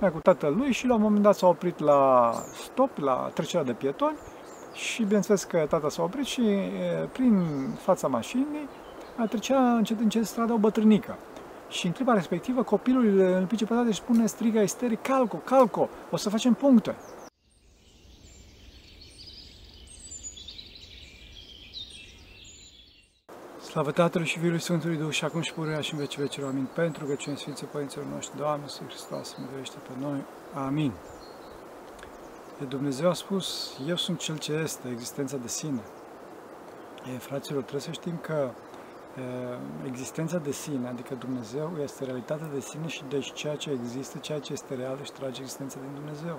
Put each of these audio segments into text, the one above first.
Mai cu tatăl lui și la un moment dat s-a oprit la stop, la trecerea de pietoni și bineînțeles că tata s-a oprit și prin fața mașinii a trecea încet încet strada o bătrânică. Și în clipa respectivă copilul îl pice pe tată și spune, striga isteric, calco, calco, o să facem puncte. Slavă Tatălui și Fiului Sfântului Duh și acum și pururea și în vecii vecilor. Amin. Pentru că cine Sfinții Părinților noștri, Doamne, Să Hristos, miluiește pe noi. Amin. De Dumnezeu a spus, eu sunt Cel ce este, existența de sine. E, fraților, trebuie să știm că e, existența de sine, adică Dumnezeu, este realitatea de sine și deci ceea ce există, ceea ce este real, își trage existența din Dumnezeu.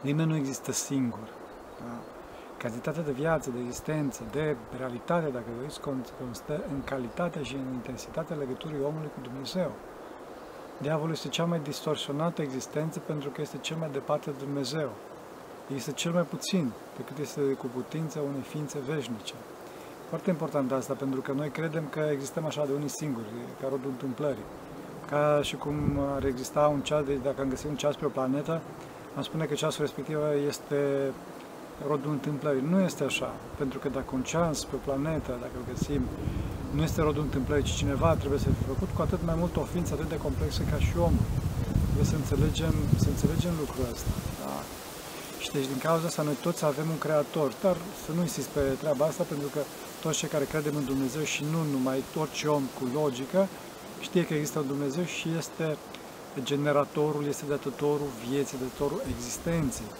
Nimeni nu există singur. Da? Cantitatea de viață, de existență, de realitate, dacă vreți, constă în calitatea și în intensitatea legăturii omului cu Dumnezeu. Diavolul este cea mai distorsionată existență pentru că este cel mai departe de Dumnezeu. Este cel mai puțin decât este cu putință unei ființe veșnice. Foarte important asta, pentru că noi credem că existăm așa de unii singuri, ca rodul întâmplării. Ca și cum ar exista un ceas, de, dacă am găsit un ceas pe o planetă, am spune că ceasul respectiv este rodul întâmplării. Nu este așa, pentru că dacă un ceas pe o planetă, dacă îl găsim, nu este rodul întâmplării, ci cineva trebuie să fie făcut, cu atât mai mult o ființă atât de complexă ca și omul. Trebuie să înțelegem, să înțelegem lucrul ăsta. Da? Și deci din cauza asta noi toți avem un creator, dar să nu insist pe treaba asta, pentru că toți cei care credem în Dumnezeu și nu numai orice om cu logică, știe că există un Dumnezeu și este generatorul, este datătorul vieții, datătorul existenței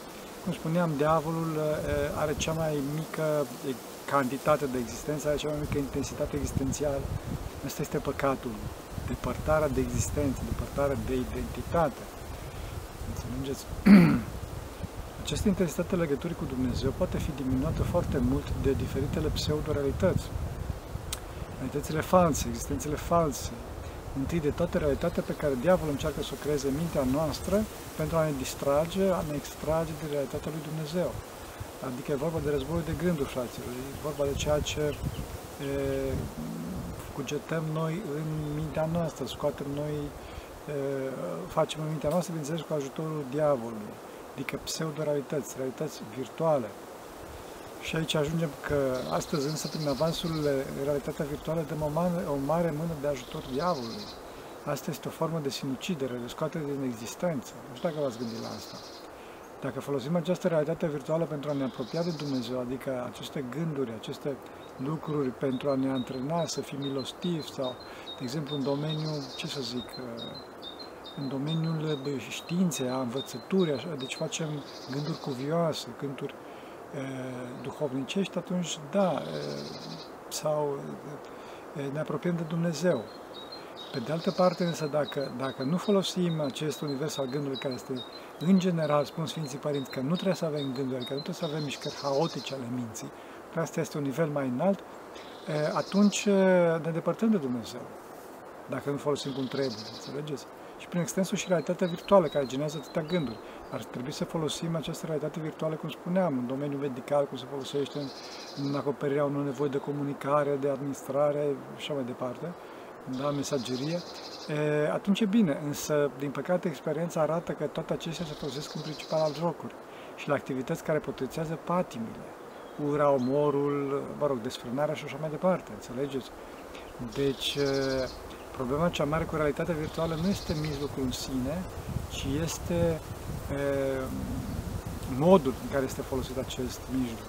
cum spuneam, diavolul uh, are cea mai mică cantitate de existență, are cea mai mică intensitate existențială. Asta este păcatul. Depărtarea de existență, depărtarea de identitate. Înțelegeți? Această intensitate legăturii cu Dumnezeu poate fi diminuată foarte mult de diferitele pseudo-realități. Realitățile false, existențele false, întâi de toate realitatea pe care diavolul încearcă să o creeze în mintea noastră pentru a ne distrage, a ne extrage de realitatea lui Dumnezeu. Adică e vorba de război de gânduri, fraților, e vorba de ceea ce e, cugetăm noi în mintea noastră, scoatem noi, e, facem în mintea noastră, bineînțeles, cu ajutorul diavolului, adică pseudo-realități, realități virtuale, și aici ajungem că astăzi însă prin avansul realitatea virtuală dăm o mare, o mare mână de ajutor diavolului. Asta este o formă de sinucidere, de scoatere din existență. Nu știu dacă v-ați gândit la asta. Dacă folosim această realitate virtuală pentru a ne apropia de Dumnezeu, adică aceste gânduri, aceste lucruri pentru a ne antrena să fim milostivi sau, de exemplu, în domeniul, ce să zic, în domeniul științei, a învățăturii, așa, deci facem gânduri cuvioase, gânduri duhovnicești, atunci da, sau ne apropiem de Dumnezeu. Pe de altă parte, însă, dacă, dacă nu folosim acest univers al gândului care este, în general, spun Sfinții Părinți, că nu trebuie să avem gânduri, că nu trebuie să avem mișcări haotice ale minții, că asta este un nivel mai înalt, atunci ne depărtăm de Dumnezeu, dacă nu folosim cum trebuie, înțelegeți? Și prin extensul și realitatea virtuală, care generează atâtea gânduri ar trebui să folosim această realitate virtuală, cum spuneam, în domeniul medical, cum se folosește în, în acoperirea unor nevoi de comunicare, de administrare și așa mai departe, da, mesagerie, e, atunci e bine. Însă, din păcate, experiența arată că toate acestea se folosesc în principal al jocuri și la activități care potențează patimile, ura, omorul, mă rog, desfrânarea și așa mai departe, înțelegeți? Deci, problema cea mare cu realitatea virtuală nu este mijlocul în sine, ci este modul în care este folosit acest mijloc.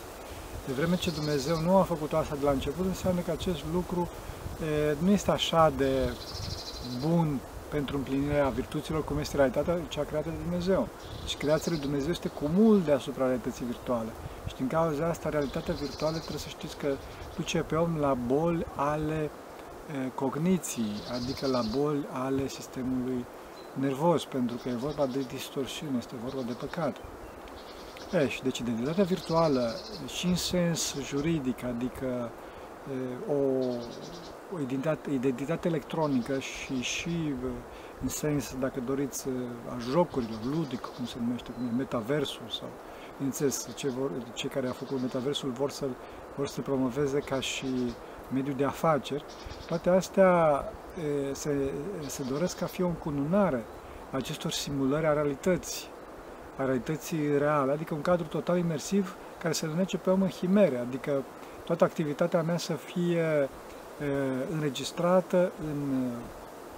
De vreme ce Dumnezeu nu a făcut asta de la început, înseamnă că acest lucru e, nu este așa de bun pentru împlinirea virtuților cum este realitatea cea creată de Dumnezeu. Deci creația lui Dumnezeu este cu mult deasupra realității virtuale. Și din cauza asta, realitatea virtuală trebuie să știți că duce pe om la boli ale e, cogniții, adică la boli ale sistemului nervos, pentru că e vorba de distorsiune, este vorba de păcat. E, și deci identitatea virtuală și în sens juridic, adică e, o, o identitate, identitate electronică și, și în sens, dacă doriți, a jocurilor, ludic, cum se numește, cum e metaversul sau, bineînțeles, ce vor, cei care au făcut metaversul vor să vor să promoveze ca și mediu de afaceri, toate astea se, se doresc a fi o încununare acestor simulări a realității, a realității reale, adică un cadru total imersiv care să nece pe om în chimere, adică toată activitatea mea să fie uh, înregistrată în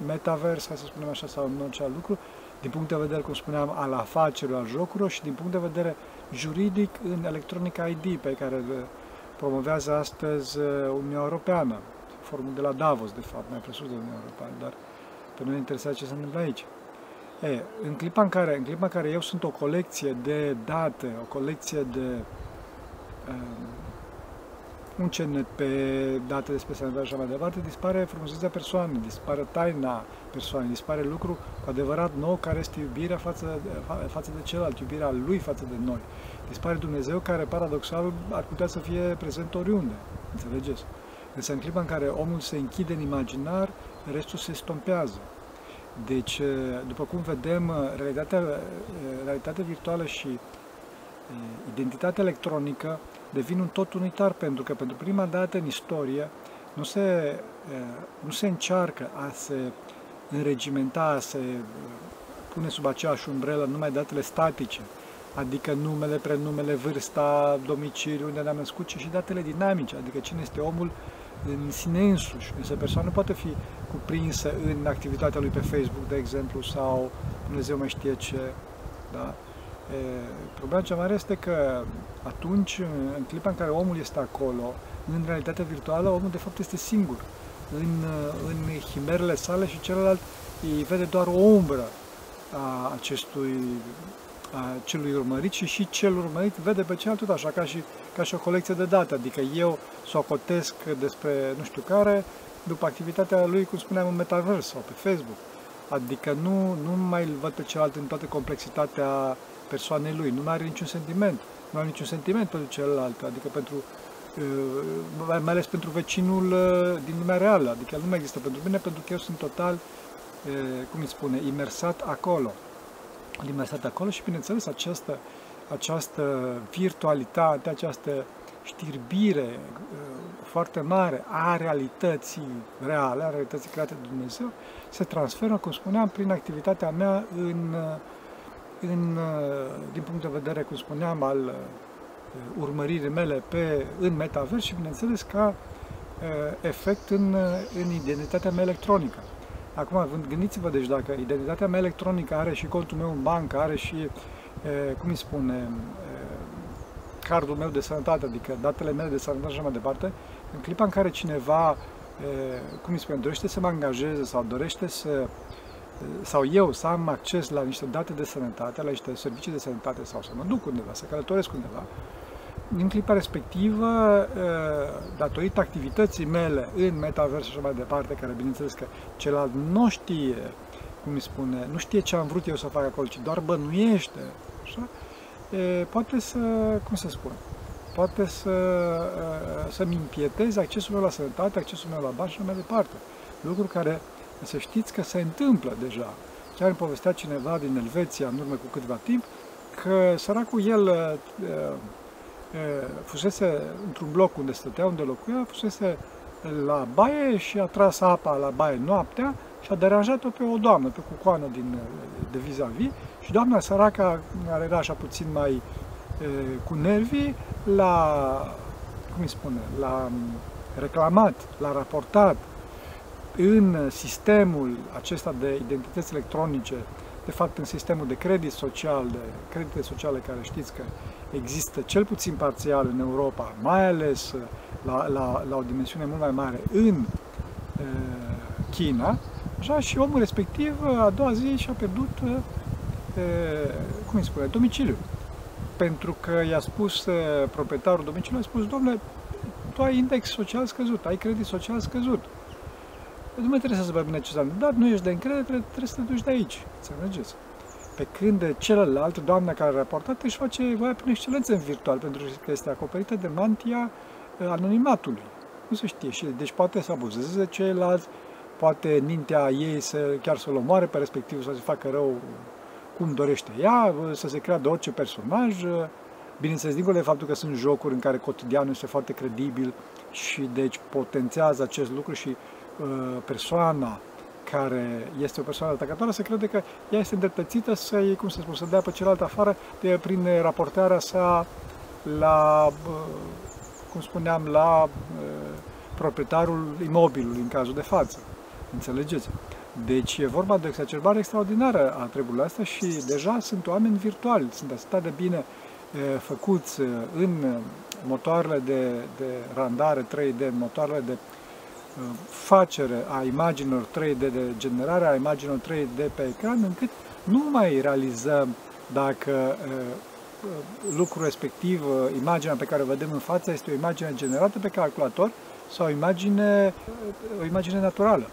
metavers, să spunem așa, sau în orice alt lucru, din punct de vedere, cum spuneam, al afacerilor, al jocurilor și din punct de vedere juridic în Electronic ID pe care îl promovează astăzi uh, Uniunea Europeană, formul de la Davos, de fapt, mai presus de Uniunea Europeană, dar pe noi ne interesează ce se întâmplă aici. E, în, clipa în, care, în clipa în care eu sunt o colecție de date, o colecție de um, un CNP, pe date despre sănătate și așa mai departe, dispare frumusețea persoanei, dispare taina persoanei, dispare lucru cu adevărat nou care este iubirea față, față de celălalt, iubirea lui față de noi. Dispare Dumnezeu care, paradoxal, ar putea să fie prezent oriunde, înțelegeți? Însă în clipa în care omul se închide în imaginar, restul se stompează. Deci, după cum vedem, realitatea, realitatea virtuală și identitatea electronică devin un tot unitar, pentru că pentru prima dată în istorie nu se, nu se încearcă a se înregimenta, a se pune sub aceeași umbrelă numai datele statice, adică numele, prenumele, vârsta, domiciliul unde ne-am născut, ci și datele dinamice, adică cine este omul în sine însuși. Însă persoana nu poate fi cuprinsă în activitatea lui pe Facebook, de exemplu, sau Dumnezeu mai știe ce. Da? E, problema cea mare este că atunci, în clipa în care omul este acolo, în realitatea virtuală, omul de fapt este singur. În, în chimerele sale și celălalt îi vede doar o umbră a acestui a celui urmărit și și cel urmărit vede pe celălalt tot așa, ca și, ca și o colecție de date. Adică eu socotesc despre nu știu care după activitatea lui, cum spuneam, în metavers sau pe Facebook. Adică nu, nu mai îl văd pe celălalt în toată complexitatea persoanei lui, nu mai are niciun sentiment, nu are niciun sentiment pentru celălalt, adică pentru, uh, mai ales pentru vecinul uh, din lumea reală, adică el nu mai există pentru mine, pentru că eu sunt total, uh, cum îi spune, imersat acolo. Imersat acolo și, bineînțeles, această, această virtualitate, această știrbire foarte mare a realității reale, a realității create de Dumnezeu, se transferă, cum spuneam, prin activitatea mea în în, uh, din punct de vedere, cum spuneam, al uh, urmăririi mele pe, în metavers și, bineînțeles, ca uh, efect în, în identitatea mea electronică. Acum, gândiți-vă, deci, dacă identitatea mea electronică are și contul meu în bancă, are și, cum îi spune, cardul meu de sănătate, adică datele mele de sănătate și așa mai departe, în clipa în care cineva, cum îi spune, dorește să mă angajeze sau dorește să sau eu să am acces la niște date de sănătate, la niște servicii de sănătate sau să mă duc undeva, să călătoresc undeva, în clipa respectivă, datorită activității mele în metavers și așa mai departe, care bineînțeles că celălalt nu știe, cum îi spune, nu știe ce am vrut eu să fac acolo, ci doar bănuiește, așa, poate să, cum să spun, poate să, să-mi impieteze accesul meu la sănătate, accesul meu la bani și așa mai departe. Lucruri care să știți că se întâmplă deja. Chiar îmi povestea cineva din Elveția în urmă cu câteva timp că săracul el uh, uh, fusese într-un bloc unde stătea, unde locuia, fusese la baie și a tras apa la baie noaptea și a deranjat-o pe o doamnă, pe cucoană din, de vis-a-vis și doamna săraca, care era așa puțin mai e, cu nervii, l-a, cum îi spune, l-a reclamat, l-a raportat, în sistemul acesta de identități electronice, de fapt în sistemul de credit social, de credite sociale care știți că există cel puțin parțial în Europa, mai ales la, la, la o dimensiune mult mai mare în uh, China, așa și omul respectiv a doua zi și-a pierdut, uh, cum îi spune, domiciliul. Pentru că i-a spus uh, proprietarul domiciliului, a spus, domnule, tu ai index social scăzut, ai credit social scăzut nu mă interesează pe mine ce s-a întâmplat, nu ești de încredere, trebuie să te duci de aici. Înțelegeți? Pe când celălalt, doamna care a raportat, își face voia prin excelență în virtual, pentru că este acoperită de mantia uh, anonimatului. Nu se știe. Și deci poate să abuzeze ceilalți, poate mintea ei să chiar să-l omoare pe respectiv, să se facă rău cum dorește ea, să se creadă orice personaj. Bineînțeles, dincolo de faptul că sunt jocuri în care cotidianul este foarte credibil și deci potențează acest lucru și Uh, persoana care este o persoană atacatoare, se crede că ea este îndreptățită să-i, cum să spun, să dea pe celălalt afară de, prin raportarea sa la, cum spuneam, la proprietarul imobilului în cazul de față. Înțelegeți? Deci e vorba de o exacerbare extraordinară a treburilor astea și deja sunt oameni virtuali, sunt atât de bine e, făcuți în motoarele de, de randare 3D, motoarele de facere a imaginilor 3D, de generare a imaginilor 3D pe ecran, încât nu mai realizăm dacă lucrul respectiv, imaginea pe care o vedem în față, este o imagine generată pe calculator sau o imagine, o imagine naturală.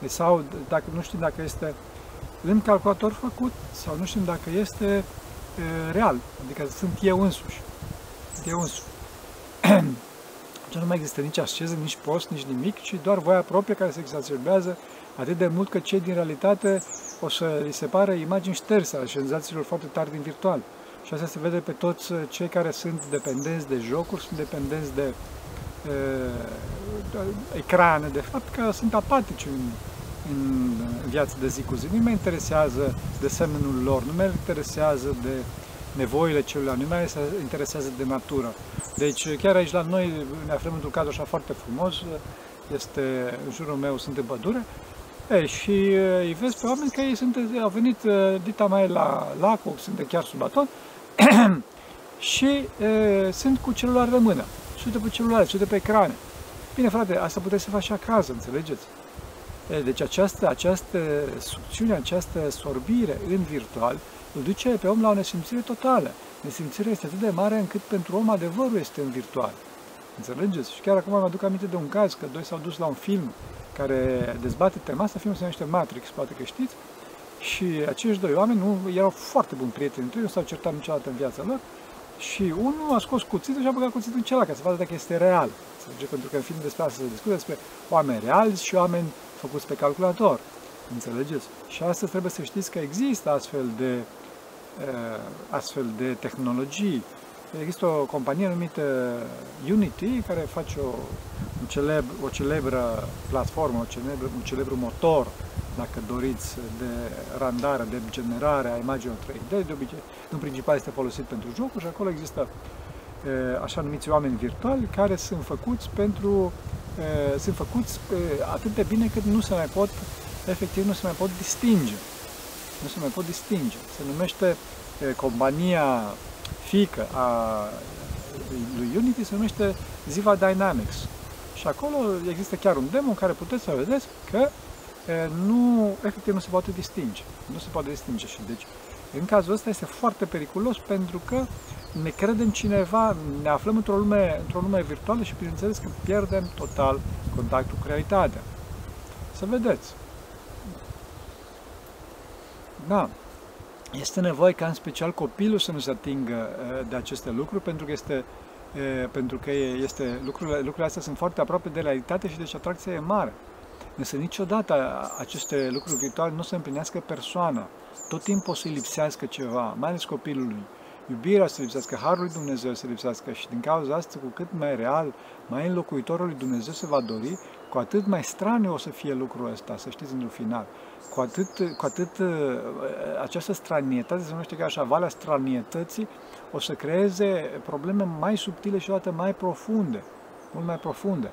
Deci, sau dacă nu știm dacă este în calculator făcut sau nu știm dacă este e, real, adică sunt eu însuși. Sunt eu însuși. nu mai există nici asceză, nici post, nici nimic, ci doar voia proprie care se exacerbează atât de mult că cei din realitate o să li se pare imagini șterse ale senzațiilor foarte tari din virtual. Și asta se vede pe toți cei care sunt dependenți de jocuri, sunt dependenți de uh, ecrane, de fapt că sunt apatici în, în viața de zi cu zi. Nu mă interesează de semnul lor, nu mă interesează de nevoile celuilalt, nu mai interesează de natură. Deci chiar aici la noi ne aflăm într-un cadru așa foarte frumos, este în jurul meu sunt în pădure, e, și îi vezi pe oameni că ei sunt, au venit dita mai la lacul, sunt chiar sub baton, și e, sunt cu celular de mână, și uite pe celular, și uite pe ecrane. Bine, frate, asta puteți să faci și acasă, înțelegeți? E, deci această, această sucțiune, această sorbire în virtual îl duce pe om la o nesimțire totală. Nesimțirea este atât de mare încât pentru om adevărul este în virtual. Înțelegeți? Și chiar acum mă aduc aminte de un caz, că doi s-au dus la un film care dezbate tema asta, filmul se numește Matrix, poate că știți, și acești doi oameni nu, erau foarte buni prieteni între ei, nu s-au certat niciodată în viața lor, și unul a scos cuțitul și a băgat cuțitul în celălalt, ca să vadă dacă este real. Înțelege? Pentru că în film despre asta se discută despre oameni reali și oameni făcuți pe calculator. Înțelegeți? Și astăzi trebuie să știți că există astfel de Uh, astfel de tehnologii. Există o companie numită Unity care face o, un celeb, o celebră platformă, o celebr, un celebru motor, dacă doriți, de randare, de generare a imaginilor 3D. De obicei, în principal este folosit pentru jocuri și acolo există uh, așa numiți oameni virtuali care sunt făcuți pentru uh, sunt făcuți atât de bine cât nu se mai pot efectiv nu se mai pot distinge nu se mai pot distinge. Se numește compania fică a lui Unity, se numește Ziva Dynamics. Și acolo există chiar un demo în care puteți să vedeți că nu, efectiv nu se poate distinge. Nu se poate distinge și deci în cazul ăsta este foarte periculos pentru că ne credem cineva, ne aflăm într-o lume, într-o lume virtuală și bineînțeles că pierdem total contactul cu realitatea. Să vedeți. Da. Este nevoie ca în special copilul să nu se atingă de aceste lucruri pentru că este pentru că este, lucrurile, lucrurile astea sunt foarte aproape de realitate și deci atracția e mare. Însă niciodată aceste lucruri virtuale nu se împlinească persoana. Tot timpul o să-i lipsească ceva, mai ales copilului. Iubirea să lipsească, Harul lui Dumnezeu să lipsească și din cauza asta, cu cât mai real, mai înlocuitorul lui Dumnezeu se va dori, cu atât mai straniu o să fie lucrul ăsta, să știți într-un final cu atât, cu atât uh, această stranietate, se numește ca așa, valea stranietății, o să creeze probleme mai subtile și odată mai profunde, mult mai profunde.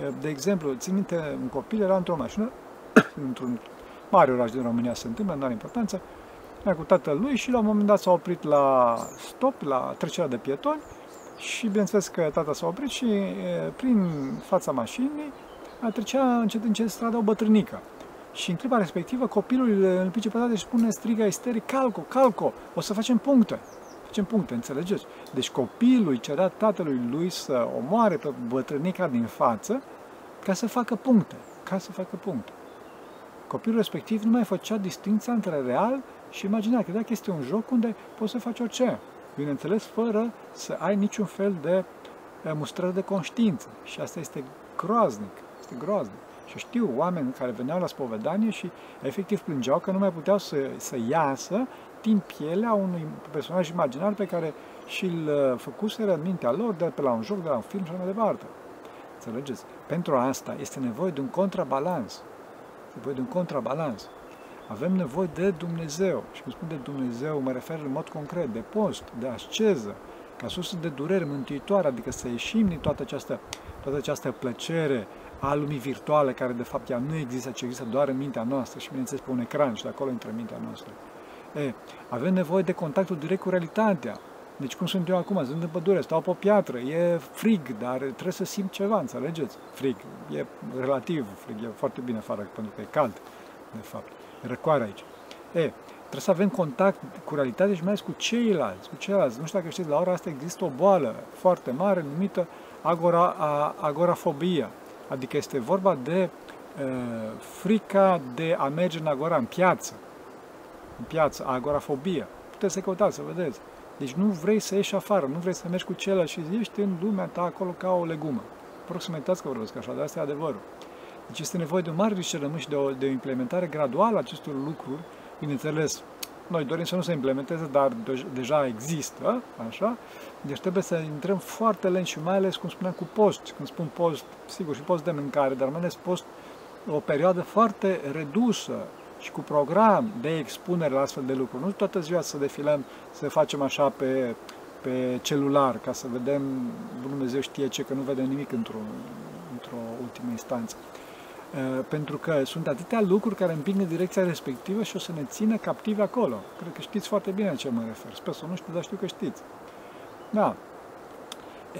Uh, de exemplu, țin minte, un copil era într-o mașină, într-un mare oraș din România se întâmplă, nu are importanță, era cu tatăl lui și la un moment dat s-a oprit la stop, la trecerea de pietoni și bineînțeles că tata s-a oprit și uh, prin fața mașinii trecea încet încet strada o bătrânică. Și în clipa respectivă copilul îl pice pe și spune, striga isteric, calco, calco, o să facem puncte. Facem puncte, înțelegeți? Deci copilul îi cerea tatălui lui să omoare pe bătrânica din față ca să facă puncte. Ca să facă puncte. Copilul respectiv nu mai făcea distinția între real și imaginar. Credea că este un joc unde poți să faci orice. Bineînțeles, fără să ai niciun fel de eh, mustrări de conștiință. Și asta este groaznic. Este groaznic. Și știu oameni care veneau la spovedanie și efectiv plângeau că nu mai puteau să, să iasă din pielea unui personaj imaginar pe care și-l uh, făcuseră în mintea lor de pe la un joc, de la un film și mai departe. Înțelegeți? Pentru asta este nevoie de un contrabalans. nevoie de un contrabalans. Avem nevoie de Dumnezeu. Și când spun de Dumnezeu, mă refer în mod concret de post, de asceză, ca sursă de durere mântuitoare, adică să ieșim din toată această, toată această plăcere a lumii virtuale, care de fapt ea nu există, ci există doar în mintea noastră și bineînțeles pe un ecran și de acolo intră mintea noastră. E, avem nevoie de contactul direct cu realitatea. Deci cum sunt eu acum, sunt în pădure, stau pe o piatră, e frig, dar trebuie să simt ceva, înțelegeți? Frig, e relativ frig, e foarte bine afară, pentru că e cald, de fapt, e răcoare aici. E, trebuie să avem contact cu realitatea și mai ales cu ceilalți, cu ceilalți. Nu știu dacă știți, la ora asta există o boală foarte mare numită agora, a, agorafobia, adică este vorba de uh, frica de a merge în agora, în piață, în piață, agorafobia. Puteți să căutați, să vedeți. Deci nu vrei să ieși afară, nu vrei să mergi cu celălalt și ești în lumea ta acolo ca o legumă. Vă rog să mă că vorbesc așa, dar asta e adevărul. Deci este nevoie de un mare discernământ și de o, de o implementare graduală a acestor lucruri. Bineînțeles, noi dorim să nu se implementeze, dar de, deja există, așa. Deci trebuie să intrăm foarte lent și mai ales, cum spuneam, cu post. Când spun post, sigur, și post de mâncare, dar mai ales post o perioadă foarte redusă, și cu program de expunere la astfel de lucruri. Nu toată ziua să defilăm, să facem așa pe, pe celular, ca să vedem, Dumnezeu știe ce, că nu vedem nimic într-o, într-o ultimă instanță. Pentru că sunt atâtea lucruri care împing în direcția respectivă și o să ne țină captivi acolo. Cred că știți foarte bine ce mă refer. Sper să nu știu, dar știu că știți. Da.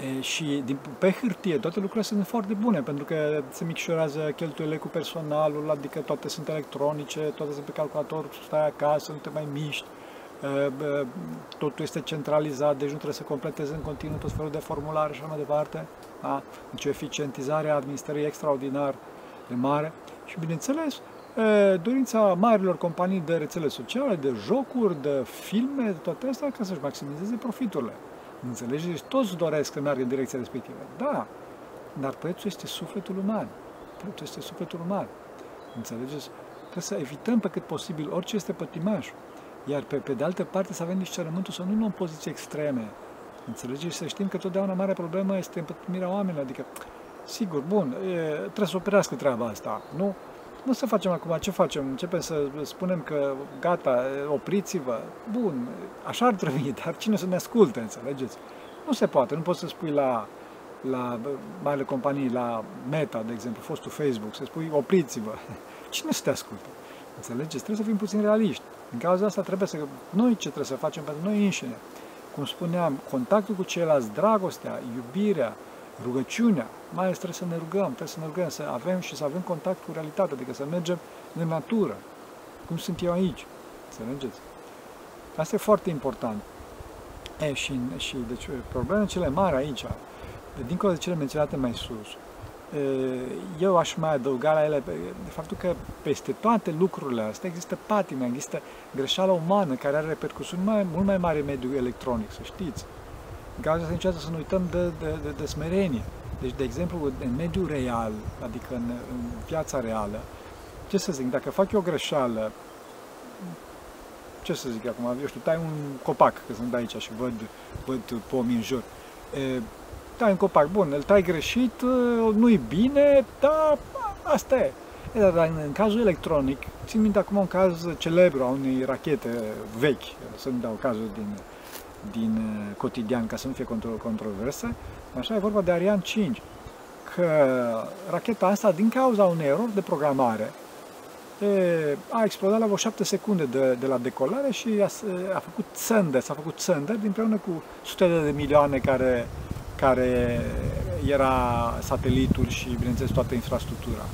E, și din, pe hârtie toate lucrurile sunt foarte bune, pentru că se micșorează cheltuielile cu personalul, adică toate sunt electronice, toate sunt pe calculator, stai acasă, nu te mai miști, e, totul este centralizat, deci nu trebuie să completezi în continuu tot felul de formulare și așa mai departe. Da? Deci o eficientizare a administrării extraordinar de mare și, bineînțeles, dorința marilor companii de rețele sociale, de jocuri, de filme, de toate astea, ca să-și maximizeze profiturile. Înțelegeți? Deci toți doresc să meargă în direcția respectivă. Da, dar prețul este sufletul uman. Prețul este sufletul uman. Înțelegeți? Trebuie să evităm pe cât posibil orice este pătimaș. Iar pe, pe de altă parte să avem discernământul să nu luăm poziții extreme. Înțelegeți? Să știm că totdeauna mare problemă este împătimirea oamenilor. Adică, sigur, bun, e, trebuie să operească treaba asta. Nu, nu să facem acum, ce facem? Începem să spunem că gata, opriți-vă. Bun, așa ar trebui, dar cine să ne asculte, înțelegeți? Nu se poate, nu poți să spui la, la marile companii, la Meta, de exemplu, fostul Facebook, să spui opriți-vă. Cine să te asculte? Înțelegeți? Trebuie să fim puțin realiști. În cauza asta trebuie să... Noi ce trebuie să facem pentru noi înșine? Cum spuneam, contactul cu ceilalți, dragostea, iubirea, rugăciunea, mai ales trebuie să ne rugăm, trebuie să ne rugăm, să avem și să avem contact cu realitatea, adică să mergem în natură, cum sunt eu aici, să mergeți. Asta e foarte important. E, și, și deci, problemele cele mari aici, dincolo de cele menționate mai sus, eu aș mai adăuga la ele de faptul că peste toate lucrurile astea există patime, există greșeala umană care are repercusiuni mai, mult mai mari în mediul electronic, să știți. În cauza să niciodată să nu uităm de, de, de, de smerenie. Deci, de exemplu, în mediul real, adică în, în viața reală, ce să zic, dacă fac eu o greșeală, ce să zic acum, eu știu, tai un copac, că sunt aici și văd, văd pomii în jur. E, tai un copac, bun, îl tai greșit, nu-i bine, dar asta e. e dar în, în cazul electronic, țin minte acum un caz celebru a unei rachete vechi, să nu dau cazul din din uh, cotidian, ca să nu fie controversă, așa e vorba de Ariane 5, că racheta asta, din cauza unei erori de programare, e, a explodat la vreo 7 secunde de, de la decolare și a, a făcut țăndă, s-a făcut țăndă împreună cu sute de milioane care, care era satelitul și, bineînțeles, toată infrastructura.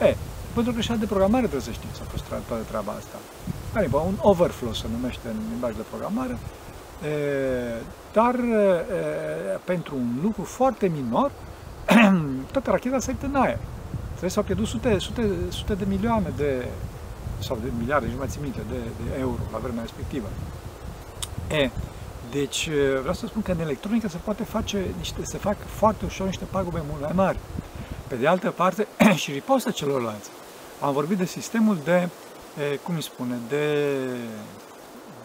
E, pentru greșeală de programare trebuie să știți, a fost toată treaba asta. Care un overflow se numește în limbaj de programare, dar pentru un lucru foarte minor, toată racheta s-a în aer. Trebuie să au pierdut sute, sute, sute de milioane de, sau de miliarde, nu mai țin minte, de, de euro la vremea respectivă. E, deci vreau să spun că în electronică se poate face niște, se fac foarte ușor niște pagube mult mai mari. Pe de altă parte, și riposta celorlalți. Am vorbit de sistemul de, cum îi spune, de,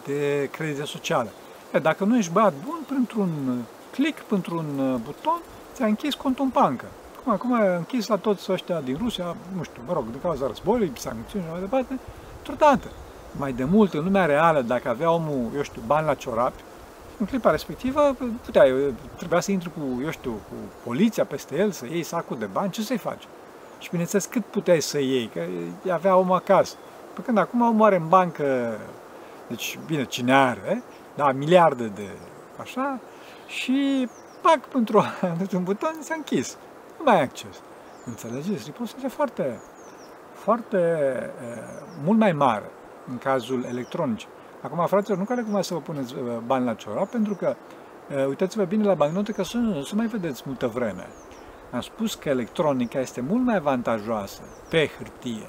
de credite socială. Dacă nu ești băiat bun, printr-un click, printr-un uh, buton, ți-a închis contul în bancă. Acum, acum a închis la toți ăștia din Rusia, nu știu, mă rog, din cauza războiului, sancțiuni și mai departe, într Mai de mult, în lumea reală, dacă avea omul, eu știu, bani la ciorapi, în clipa respectivă, putea, trebuia să intru cu, eu știu, cu poliția peste el, să iei sacul de bani, ce să-i faci? Și bineînțeles, cât puteai să iei, că avea omul acasă. Pe când acum omul are în bancă, deci, bine, cine are, da, miliarde de așa, și pac, pentru un buton s-a închis. Nu mai ai acces. Înțelegeți? Riposta este foarte, foarte, mult mai mare în cazul electronic. Acum, fraților, nu care cum să vă puneți bani la ciorap, pentru că uitați-vă bine la bancnote că să nu, să mai vedeți multă vreme. Am spus că electronica este mult mai avantajoasă pe hârtie.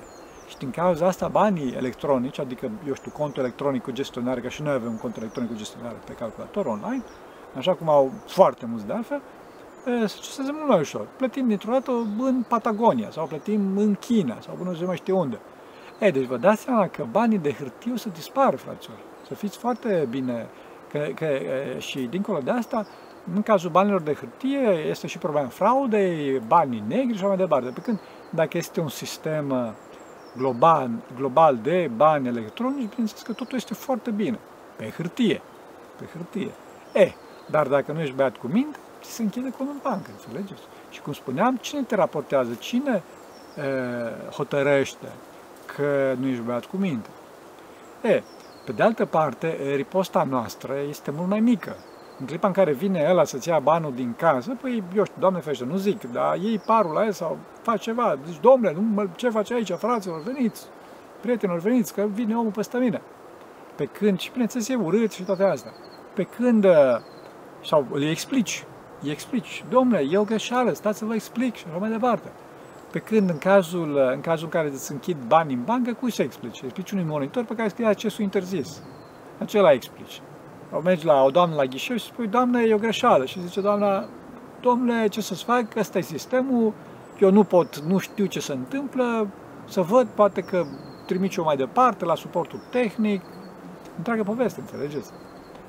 Și din cauza asta banii electronici, adică, eu știu, contul electronic cu gestionare, că și noi avem un cont electronic cu gestionare pe calculator online, așa cum au foarte mulți de altfel, se acceseze mult mai ușor. Plătim dintr-o dată în Patagonia sau plătim în China sau până nu mai știu unde. E, deci vă dați seama că banii de hârtie o să dispară, fraților. Să fiți foarte bine, că, că, și dincolo de asta, în cazul banilor de hârtie este și problema fraudei, banii negri și așa mai departe. Pe când dacă este un sistem uh, global, global de bani electronici, bineînțeles că totul este foarte bine. Pe hârtie. Pe hârtie. E, dar dacă nu ești băiat cu minte, ți se închide contul în bancă, înțelegeți? Și cum spuneam, cine te raportează? Cine e, hotărăște că nu ești băiat cu minte? E, pe de altă parte, riposta noastră este mult mai mică. În clipa în care vine ăla să-ți ia banul din casă, păi, eu știu, doamne fește, nu zic, dar iei parul la el sau faci ceva. Zici, domnule, nu, ce faci aici, fraților, veniți, prietenilor, veniți, că vine omul peste mine. Pe când, și bineînțeles, e urât și toate astea. Pe când, uh, sau îi explici, îi explici, domnule, e o greșeală, stați să vă explic și așa mai departe. Pe când în cazul, uh, în cazul în care îți închid bani în bancă, cui să explici? Explici unui monitor pe care scrie accesul interzis. Acela explici. Sau mergi la o doamnă la ghișeu și spui, doamne, e o greșeală. Și zice doamna, domnule, ce să-ți fac, ăsta e sistemul, eu nu pot, nu știu ce se întâmplă, să văd, poate că trimit eu mai departe la suportul tehnic, întreagă poveste, înțelegeți?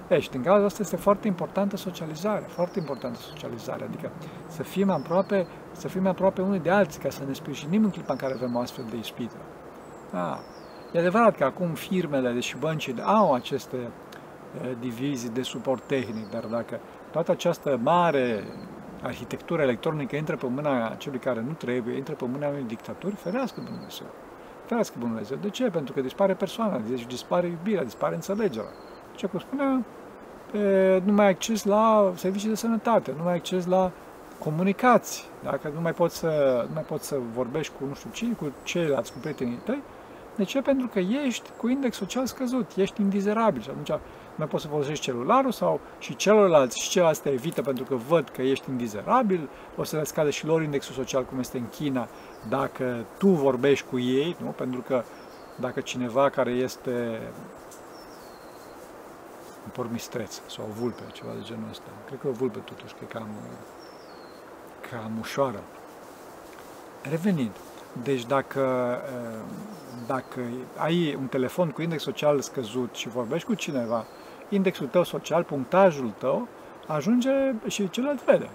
E, și din cauza asta este foarte importantă socializarea, foarte importantă socializarea, adică să fim aproape, să fim aproape unii de alții, ca să ne sprijinim în clipa în care avem o astfel de ispită. Da. E adevărat că acum firmele și băncile au aceste divizii de suport tehnic, dar dacă toată această mare arhitectură electronică intră pe mâna celui care nu trebuie, intră pe mâna unui dictator, ferească Dumnezeu. Ferească Dumnezeu. De ce? Pentru că dispare persoana, deci dispare iubirea, dispare înțelegerea. Ce cum spunea, nu mai ai acces la servicii de sănătate, nu mai ai acces la comunicații, dacă nu mai poți să, nu mai poți să vorbești cu nu știu cine, cu ceilalți, cu prietenii tăi. De ce? Pentru că ești cu index social scăzut, ești indizerabil și atunci mai poți să folosești celularul sau și celorlalți și ceilalți te evită pentru că văd că ești indizerabil, o să le scade și lor indexul social cum este în China dacă tu vorbești cu ei, nu? pentru că dacă cineva care este un pormistreț sau o vulpe, ceva de genul ăsta, cred că o vulpe totuși, că e cam, cam ușoară. Revenind, deci dacă, dacă ai un telefon cu index social scăzut și vorbești cu cineva, indexul tău social, punctajul tău, ajunge și celălalt vede.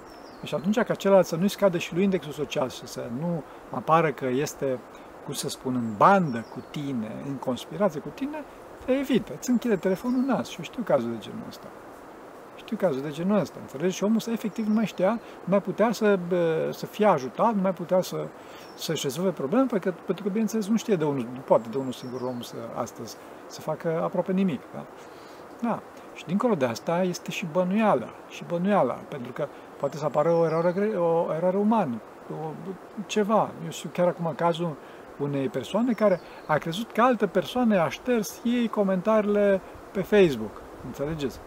Și atunci ca celălalt să nu-i scadă și lui indexul social și să nu apară că este, cum să spun, în bandă cu tine, în conspirație cu tine, te evită, îți închide telefonul în nas. Și eu știu cazul de genul ăsta. Știu cazul de genul ăsta, înțelegi? Și omul ăsta efectiv nu mai știa, nu mai putea să, să fie ajutat, nu mai putea să, să-și rezolve probleme, pentru că, pentru că, bineînțeles, nu știe de unul, nu poate de unul singur om să, astăzi să facă aproape nimic. Da? Da. Și dincolo de asta este și bănuiala. Și bănuiala, pentru că poate să apară o eroare, o eroare umană, o, ceva. Eu știu chiar acum cazul unei persoane care a crezut că altă persoană a șters ei comentariile pe Facebook. Înțelegeți?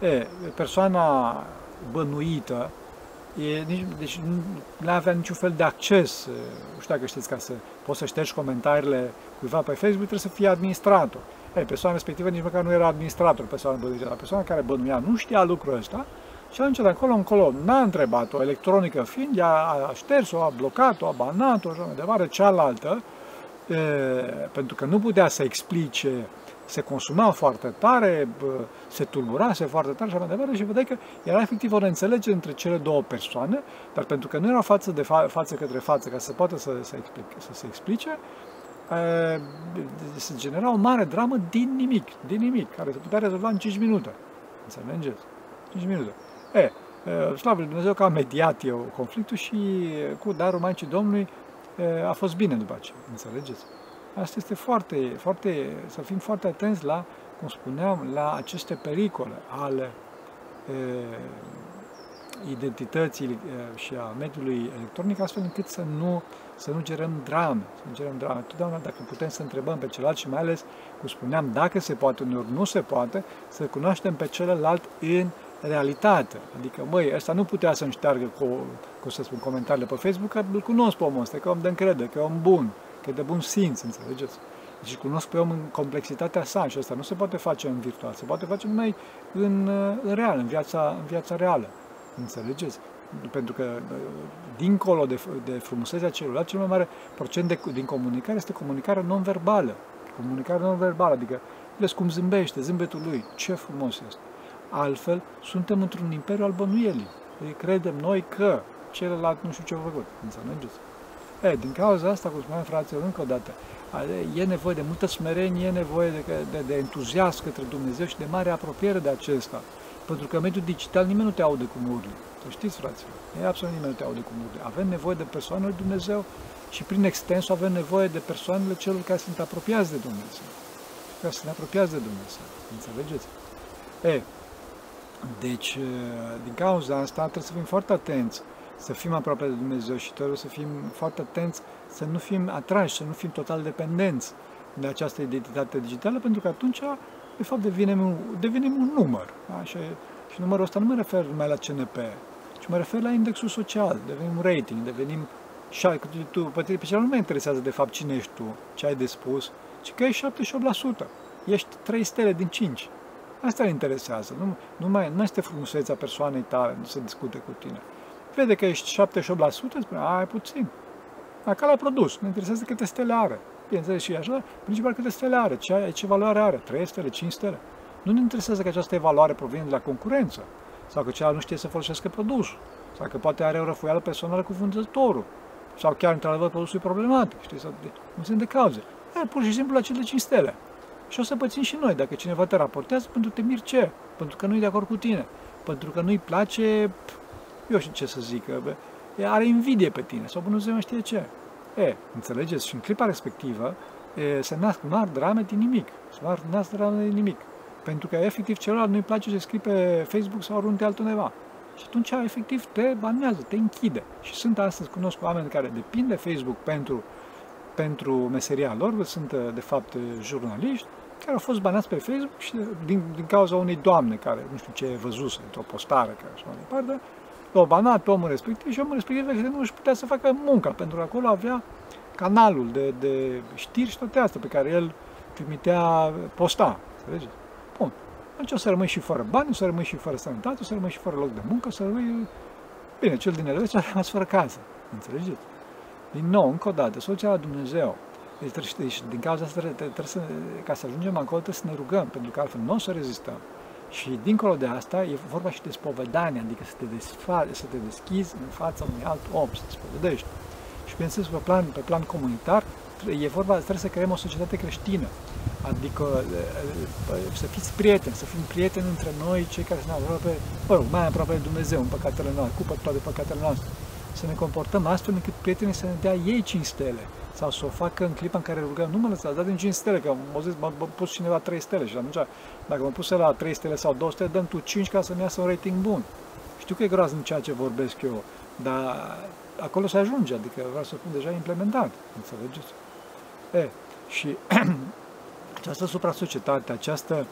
E, persoana bănuită e, nici, deci nu avea niciun fel de acces. Nu știu dacă știți, ca să poți să ștergi comentariile cuiva pe Facebook, trebuie să fie administrator. Ei, persoana respectivă nici măcar nu era administrator, persoana bănuită, dar persoana care bănuia nu știa lucrul ăsta și atunci de acolo încolo. N-a întrebat-o, electronică fiind, ea a șters-o, a blocat-o, a banat-o, așa mai departe, cealaltă, e, pentru că nu putea să explice se consuma foarte tare, se tulburase foarte tare și așa mai departe și vedeai că era efectiv o neînțelegere între cele două persoane, dar pentru că nu erau față de fa- față către față ca să poată să, să, explic, să se explice, se genera o mare dramă din nimic, din nimic, care se putea rezolva în 5 minute. Înțelegeți? 5 minute. E, slavă Lui Dumnezeu că a mediat eu conflictul și cu darul Maicii Domnului a fost bine după aceea. Înțelegeți? Asta este foarte, foarte, să fim foarte atenți la, cum spuneam, la aceste pericole ale e, identității și a mediului electronic, astfel încât să nu, să nu gerăm drame, să nu gerăm drame. Totdeauna dacă putem să întrebăm pe celălalt și mai ales, cum spuneam, dacă se poate, uneori nu se poate, să cunoaștem pe celălalt în realitate. Adică, măi, ăsta nu putea să-mi șteargă cu, cum să spun, comentariile pe Facebook, că îl cunosc pe omul ăsta, că e om de încredere, că e om bun, că e de bun simț, înțelegeți? Deci cunosc pe om în complexitatea sa și asta nu se poate face în virtual, se poate face numai în, în real, în viața, în viața reală. Înțelegeți? Pentru că dincolo de, de frumusețea celuilalt, cel mai mare procent de, din comunicare este comunicarea non-verbală. Comunicarea non-verbală, adică vezi cum zâmbește, zâmbetul lui, ce frumos este. Altfel, suntem într-un imperiu al bănuielii. Credem noi că celălalt nu știu ce a făcut. Înțelegeți? E, din cauza asta, cum spuneam fraților, încă o dată, e nevoie de multă smerenie, e nevoie de, de, de entuziasm către Dumnezeu și de mare apropiere de acesta. Pentru că în mediul digital nimeni nu te aude cu urli. Să știți, fraților, e absolut nimeni nu te aude cu urli. Avem nevoie de persoanele lui Dumnezeu și prin extensul avem nevoie de persoanele celor care sunt apropiați de Dumnezeu. Care sunt apropiați de Dumnezeu. Înțelegeți? E, deci, din cauza asta, trebuie să fim foarte atenți să fim aproape de Dumnezeu și trebuie să fim foarte atenți să nu fim atrași, să nu fim total dependenți de această identitate digitală, pentru că atunci, de fapt, devenim un, devenim un număr. Da? Și, și numărul ăsta nu mă refer numai la CNP, ci mă refer la indexul social, devenim un rating, devenim și tu, pe, pe ce nu mă interesează de fapt cine ești tu, ce ai de spus, ci că ești 78%, ești 3 stele din 5. Asta îl interesează, nu, nu, mai, nu este frumusețea persoanei tale, nu se discute cu tine vede că ești 78%, spune, ai puțin. Acá l-a produs, ne interesează câte stele are. Bineînțeles și așa, principal câte stele are, ce, ce valoare are, 3 stele, 5 stele. Nu ne interesează că această evaluare provine de la concurență, sau că celălalt nu știe să folosească produsul, sau că poate are o răfuială personală cu vânzătorul, sau chiar, într-adevăr, produsul e problematic, știi, sau de, nu sunt de cauze. E, pur și simplu la cele 5 stele. Și o să pățim și noi, dacă cineva te raportează, pentru te mir ce? Pentru că nu e de acord cu tine. Pentru că nu-i place eu știu ce să zic, bă, are invidie pe tine, sau Dumnezeu nu știe ce. E, înțelegeți? Și în clipa respectivă e, se nasc mari drame din nimic. Se nasc drame din nimic. Pentru că efectiv celălalt nu-i place să scrie pe Facebook sau oriunde altundeva. Și atunci, efectiv, te banează, te închide. Și sunt astăzi, cunosc oameni care depind de Facebook pentru, pentru meseria lor, sunt, de fapt, jurnaliști, care au fost banați pe Facebook și din, din cauza unei doamne care, nu știu ce văzuse, într-o postare, care așa mai departe, l-au banat pe omul respectiv și omul respectiv nu își putea să facă munca, pentru că acolo avea canalul de, de știri și toate astea pe care el trimitea, posta. Înțelegeți? Bun. Deci o să rămâi și fără bani, o să rămâi și fără sănătate, o să rămâi și fără loc de muncă, o să rămâi... Bine, cel din Elveția a rămas fără casă. Înțelegeți? Din nou, încă o dată, soluția la Dumnezeu. Deci, deci din cauza asta, trebuie, trebuie să, ca să ajungem acolo, trebuie să ne rugăm, pentru că altfel nu o să rezistăm. Și dincolo de asta e vorba și de spovedanie, adică să te, desfa, să te deschizi în fața unui alt om, să te spovedești. Și bineînțeles, pe plan, pe plan comunitar, e vorba, trebuie să creăm o societate creștină. Adică să fiți prieteni, să fim prieteni între noi, cei care sunt aproape, mă rog, mai aproape de Dumnezeu, în păcatele noastre, cu toate păcatele noastre. Să ne comportăm astfel încât prietenii să ne dea ei cinci stele sau să o facă în clipa în care rugăm, nu mă lăsați, dați din 5 stele, că mă zis, m-a pus cineva 3 stele și atunci, dacă mă puse la 3 stele sau 2 stele, dăm tu 5 ca să-mi iasă un rating bun. Știu că e groaznic ceea ce vorbesc eu, dar acolo se ajunge, adică vreau să spun deja implementat, înțelegeți? E, și această supra-societate, această,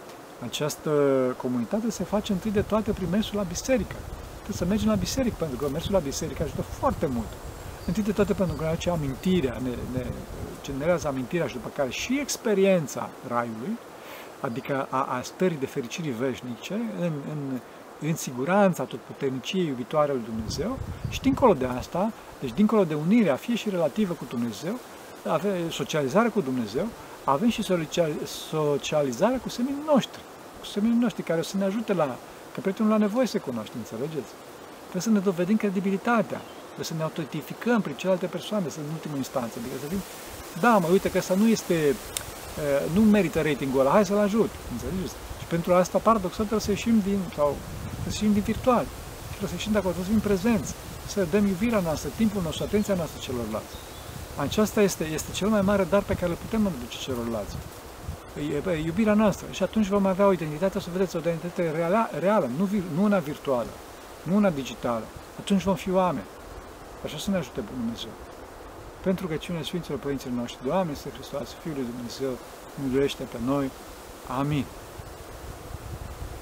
această comunitate se face întâi de toate prin mersul la biserică. Trebuie să mergem la biserică, pentru că mersul la biserică ajută foarte mult Întâi de toate pentru că ne aduce amintirea, ne, ne generează amintirea și după care și experiența raiului, adică a, a stării de fericirii veșnice, în, în, în siguranța tot puterniciei iubitoare lui Dumnezeu și dincolo de asta, deci dincolo de unirea, fie și relativă cu Dumnezeu, ave, socializarea cu Dumnezeu, avem și socializarea cu seminii noștri, cu seminii noștri care o să ne ajute la, că prietenul la nevoie să cunoaște, înțelegeți? Trebuie să ne dovedim credibilitatea, trebuie să ne autentificăm prin celelalte persoane, să în ultimă instanță, adică să fim, da, mă, uite că asta nu este, nu merită ratingul ăla, hai să-l ajut, înțelegeți? Și pentru asta, paradoxal, trebuie să ieșim din, sau să ieșim din virtual, trebuie să ieșim de acolo, trebuie să fim prezenți, să dăm iubirea noastră, timpul nostru, atenția noastră celorlalți. Aceasta este, este cel mai mare dar pe care îl putem aduce celorlalți. Iubirea noastră. Și atunci vom avea o identitate, să vedeți, o identitate reală, reală nu, nu una virtuală, nu una digitală. Atunci vom fi oameni. Așa să ne ajute Dumnezeu. Pentru că cine Sfinților Părinților noștri, Doamne, este Hristos, Fiul lui Dumnezeu, miluiește pe noi. Amin.